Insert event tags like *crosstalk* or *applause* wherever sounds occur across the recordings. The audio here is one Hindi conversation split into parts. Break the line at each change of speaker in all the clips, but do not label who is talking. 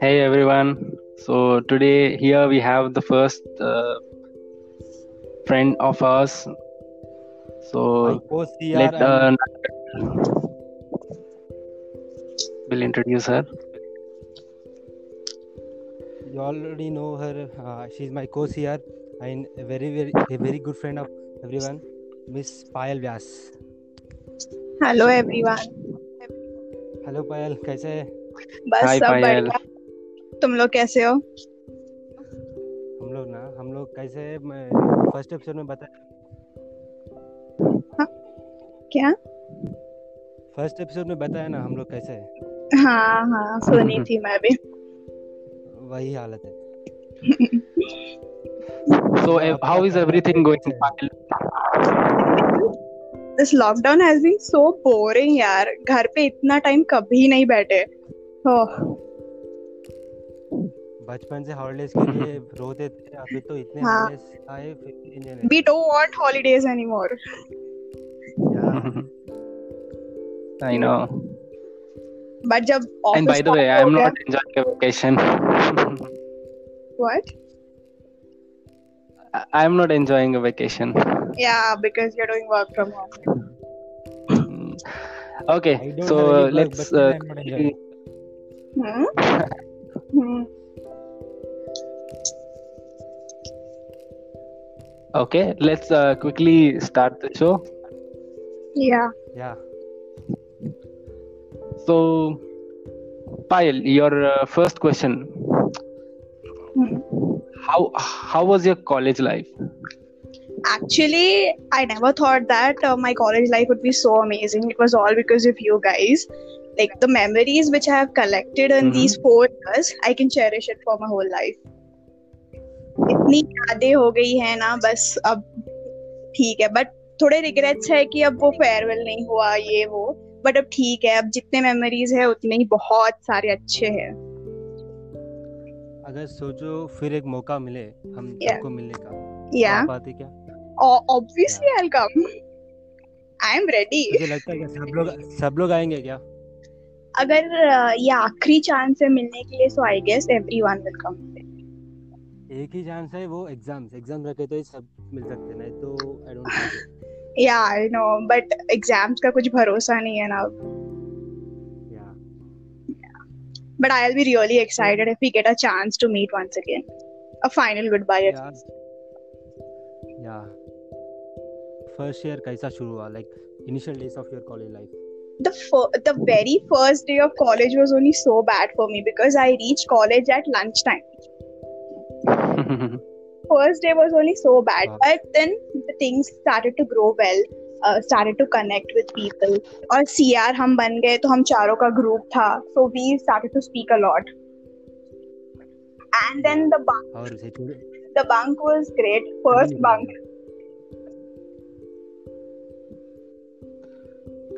Hey everyone. So today here we have the first uh, friend of ours.
My
So
co-CR
let
and
uh, will introduce her.
you already know her. Uh, she's my co-CR and a very very a very good friend of everyone, Miss Payal Vyas.
Hello everyone
hello Payal कैसे है
बस
Hi
सब
Payal.
बढ़िया तुम लोग कैसे हो?
हम लोग ना हम लोग कैसे फ़र्स्ट एपिसोड में बताया?
क्या?
फ़र्स्ट एपिसोड में बताया ना हम लोग कैसे? है
हाँ हाँ सुनी थी मैं भी।
वही हालत है।
So
आपका
how is everything going?
है?
This lockdown has been so boring यार। घर पे इतना टाइम कभी नहीं बैठे। ओह।
बचपन से हॉलीडेज के लिए रोते थे अभी तो इतने
हाँ
हॉलीडेज आए
we don't want holidays anymore
yeah
I know.
But जब
way,
चालू
I
हो
am
गया
not enjoying a vacation.
What
I I am not enjoying a vacation.
Yeah because you are doing work from home
Mm. Okay, so
work still
uh,
I'm not
okay, let's uh, quickly start the show.
Yeah.
yeah
So, Payal, your uh, first question: How how was your college life?
Actually, I never thought that uh, my college life would be so amazing. It was all because of you guys. Like the memories which I have collected in these
Mm-hmm.
four years, I can cherish it for my whole life. इतनी यादें हो गई है ना बस अब ठीक है। बट थोड़े रिग्रेट्स है कि अब वो फेयरवेल नहीं हुआ ये वो। बट अब ठीक है अब जितने मेमोरीज है उतने ही बहुत सारे अच्छे हैं।
अगर सोचो फिर एक मौका मिले हम
Yeah.
सबको मिलने का।
या
आप आते क्या?
Obviously I will come I am ready
मुझे लगता है कि सब लोग सब लोग आएँगे क्या?
अगर ये आखिरी चांस है मिलने के लिए so I guess everyone will come
एक ही चांस है वो एग्ज़ाम्स एग्ज़ाम रखे तो ही सब मिल सकते हैं, नहीं तो आई डोंट
या आई नो बट एग्ज़ाम्स का कुछ भरोसा नहीं है ना
yeah
but I will be really excited if we get a chance to meet once again a final good bye
yeah yeah first year कैसा शुरू हुआ like initial days of your college life
the fir- the very first day of college was only so bad for me because I reached college at lunchtime. *laughs* First day was only so bad,
Wow.
but then the things started to grow well. Uh, started to connect with people और CR हम बन गए तो हम चारों का ग्रुप था so we started to speak a lot and then the bunk
और सेचुरे
the bunk was great first bunk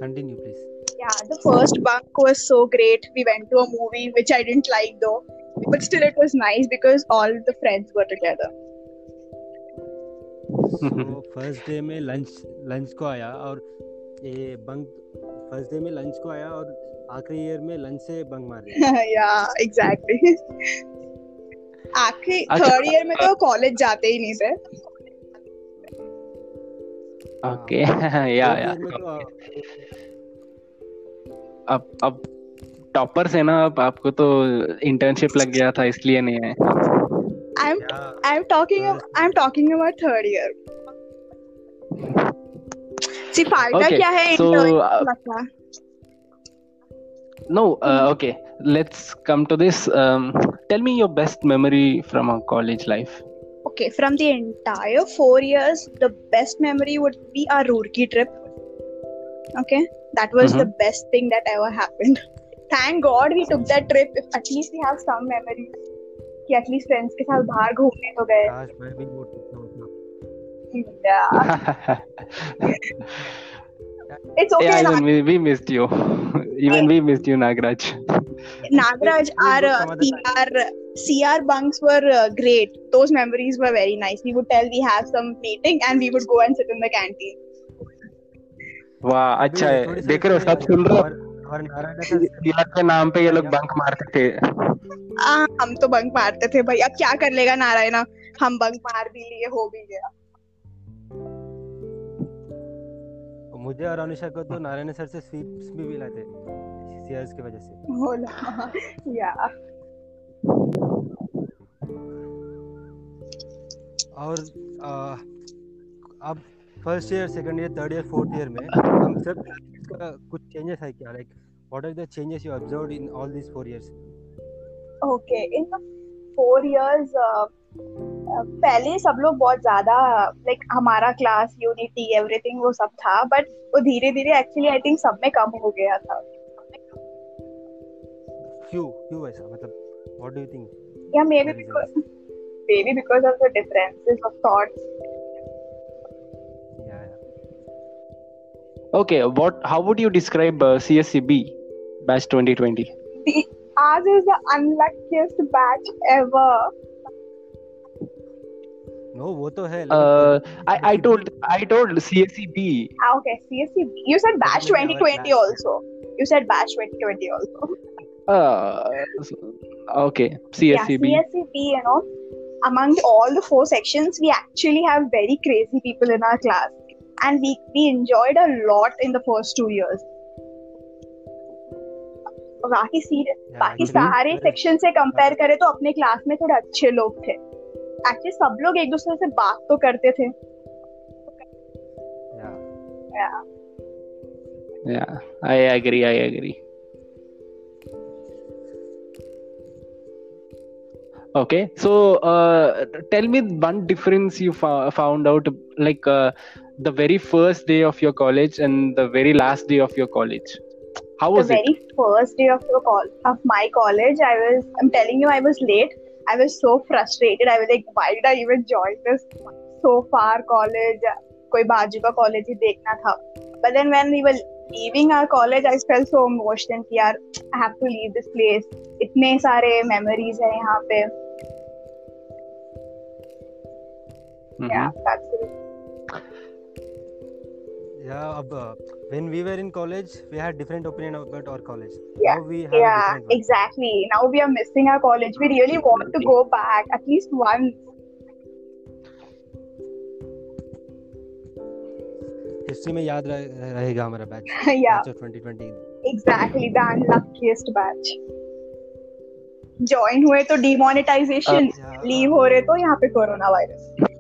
continue please
Yeah, the first bunk was so great. We went to a movie which I didn't like though, But still it was nice because all the friends were together.
First day में लंच लंच को आया और ये बंक फ़र्स्ट डे में लंच को आया और आखिरी ईयर में लंच से बंक मार दिया
yeah, exactly. आखिरी
अच्छा,
थर्ड ईयर में तो कॉलेज जाते ही नहीं
yeah.
year में तो
अब अब टॉपर्स है ना अब आपको तो इंटर्नशिप लग गया था इसलिए नहीं है
I'm
या
I'm talking
First-
I'm talking about third year. See, फ़ायदा
Okay,
क्या है
so,
internship
uh,
का?
no uh, okay let's come to this um, tell me your best memory from a college life
Okay, from the entire four years, the best memory would be our Roorkee trip. Okay, that was mm-hmm. the best thing that ever happened. Thank God we took that trip. If at least we have some memories. कि at least friends के साथ बाहर घूमने तो गए.
काश मैं भी वो होता
Yeah, it's okay.
yeah
Nag-
even we, we missed you even we missed you nagraj
Nagraj, our uh, CR, CR bunks were uh, great. Those memories were very nice. We would tell we have some meeting and we would go and sit in the canteen.
वाह
अभी
अच्छा है देख रहे हो सब सुन रहे हो
और नारायण के
नाम पे ये लोग बंक मारते थे।
आ, हम तो बंक मारते थे भाई। अब क्या कर लेगा नारायणा? हम बंक मार भी लिए हो भी गया।
मुझे और अनुषा को तो नारायण सर से स्वीप्स भी मिला थे सीआरएस की वजह से।
बोला या।
और आ, अब first year second year third year fourth year में हम सब कुछ चेंजेस है क्या? Like what are the changes you observed in all this four years
okay in four years पहले सब लोग बहुत ज़्यादा लाइक like, हमारा क्लास यूनिटी एवरीथिंग वो सब था बट वो धीरे धीरे एक्चुअली आई थिंक सब में कम हो गया था।
क्यों क्यों ऐसा मतलब what do
you think yeah
maybe
because maybe because of the differences of thoughts
या
Okay, what? How would you describe uh, CSCB batch 2020?
the ours is the unluckiest batch ever
no वो तो है
Uh, I I told I told CSCB.
ah, okay csc you said batch
Definitely our
2020
class.
also you said batch 2020 also
Uh, okay, CSCB.
Yeah, CSCB, you know, among all the four sections, we actually have very crazy people in our class. And we, we enjoyed a lot in the first two years. बाकी सीरियस बाकी सारे सेक्शन से कंपेयर करें तो अपने क्लास में थोड़े अच्छे लोग थे एक्चुअली सब लोग एक दूसरे से बात तो करते थे
या
Yeah.
Yeah, I agree. Okay, so uh, tell me one difference you fo- found out, like uh, the very first day of your college and the very last day of your college. How was
the
it?
very first day of the call of my college, I was I'm telling you, I was late. I was so frustrated. I was like, why did I even join this so far college? कोई बाजू का कॉलेज ही देखना था but then when we were leaving our college I felt so emotional कि यार I have to leave this place इतने सारे memories हैं यहाँ पे
Mhm.
yeah that's it
Yeah, अब uh, when we were in college, we had different opinion about our college.
Yeah,
Now we have
yeah exactly now we are missing our college we really want to go back at least once
history में याद रहेगा हमारा
batch
batch of 2020
exactly the unluckiest batch join हुए तो डिमोनेटाइजेशन लीव हो रहे तो यहाँ पे कोरोना वायरस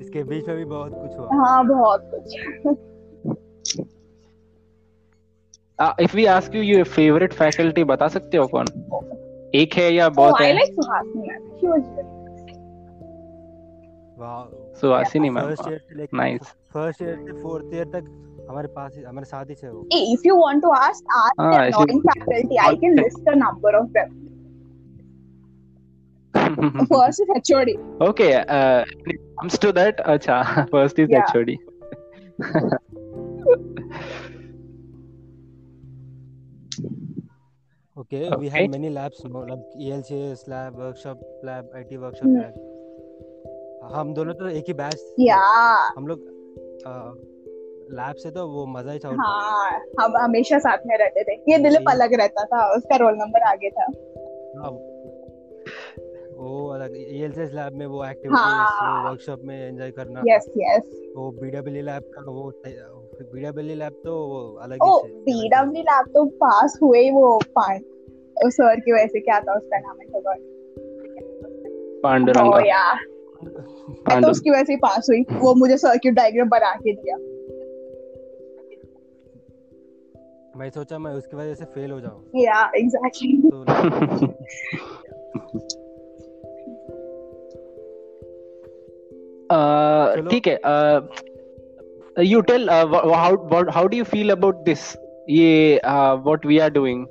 इसके बीच में भी बहुत कुछ हुआ।
हाँ बहुत कुछ।
If we ask you your favourite faculty बता सकते हो कौन? एक है या बहुत है? वाओ
फ़र्स्ट ईयर से फोर्थ ईयर तक हमारे पास हमारे साथ ही
of them
okay okay, it comes to that, acha, first is
Yeah.
HOD.
Okay we
Okay.
Had many labs मतलब ELCS lab workshop lab IT workshop
Hmm.
Lab हम दोनों तो एक ही बैच
yeah
हम लोग लैब से तो वो मज़ा ही था।
हाँ हम हमेशा साथ में रहते थे ये दिलीप। अलग रहता था उसका रोल नंबर आगे था
वो लैब में वो एक्टिविटीज़
हाँ।
वो वर्कशॉप में एंजॉय करना
यस यस
वो बीडब्ल्यू लैब का वो बीडब्ल्यू लैब तो वो अलग
ओ
ही
बीडब्ल्यू लैब तो पास हुए ही वो पाँच सर की वजह से क्या था उसका नाम है खबर
पांडुरंगा.
ओ यार मैं तो उसकी वजह से ही पास हुई वो मुझे सर्किट डायग्राम बना के दिया।
मैं सोचा मैं उसकी वजह से फेल हो जाऊँ।
या *laughs* एग्जैक्टली *laughs*
ठीक है. Uh, you tell uh, wh- how what, how do you feel about this? ये uh, what we are doing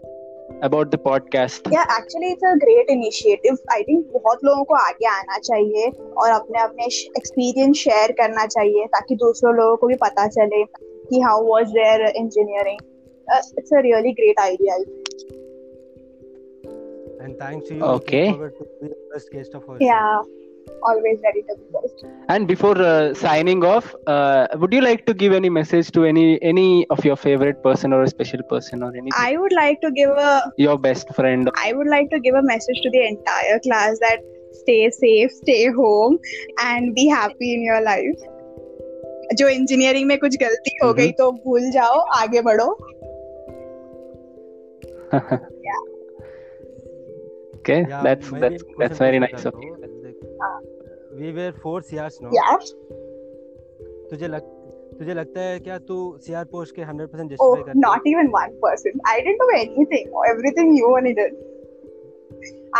about the podcast.
Yeah actually it's a great initiative I think बहुत लोगों को आगे आना चाहिए और अपने अपने एक्सपीरियंस शेयर करना चाहिए ताकि दूसरों लोगों को भी पता चले कि how was their engineering it's a really great idea
and thanks to you
Okay.
to be the first guest of our
या always ready to be first.
And before uh, signing off, uh, would you like to give any message to any any of your favorite person or a special person or anything?
I would like to give a
your best friend.
I would like to give a message to the entire class that stay safe, stay home, and be happy in your life. जो इंजीनियरिंग में कुछ गलती हो गई तो भूल जाओ आगे बढ़ो *laughs*
Okay,
Yeah,
that's
मैं भी
that's
एक
that's
question
very
पूछना
nice of
चाहता
you.
हूँ.
हाँ.
We were four CRs तुझे लग तुझे लगता है क्या तू CR पोस्ट के 100%
oh
जस्टिफाई करती
even one person I didn't do anything everything you only did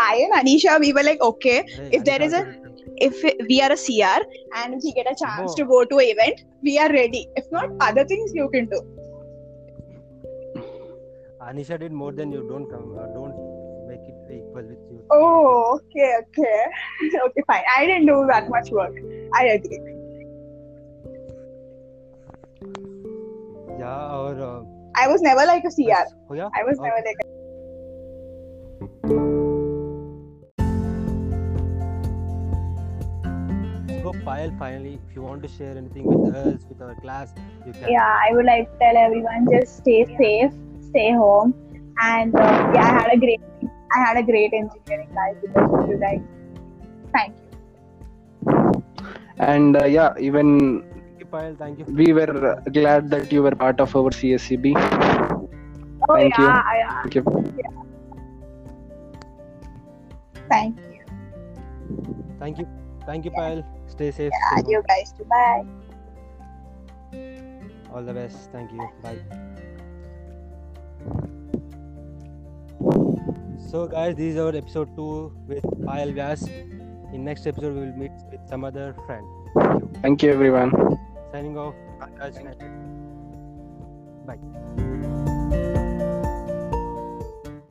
I and Anisha we were like okay
है?
if there is a- if we are a CR and we get a chance
No.
to go to an event we are ready if not other things you can do
Anisha did more than you. Don't come. Uh, don't equal with you.
Oh, okay, okay. *laughs* okay, fine. I didn't do that much work. I agree.
Yeah, or. Uh,
I was never like a CR.
Oh, yeah?
I was never like a.
So, Payal, finally, if you want to share anything with us, with our class, you can.
Yeah, I would like to tell everyone just stay safe, stay home, and uh, yeah, I had a great I had a great engineering life because of you guys. Thank you.
And uh, yeah, even
Thank you, Payal. Thank you.
we were uh, glad that you were part of our CSCB.
Oh
Thank you.
yeah, yeah.
Thank you.
Thank you.
Thank you. Thank you, Payal. Stay safe.
Yeah, you guys too. Bye.
All the best. Thank you. Bye. So, guys, this is our episode two with Payal Vyas. In next episode, we will meet with some other friend. Thank you.
Thank you, everyone.
Signing off. Bye.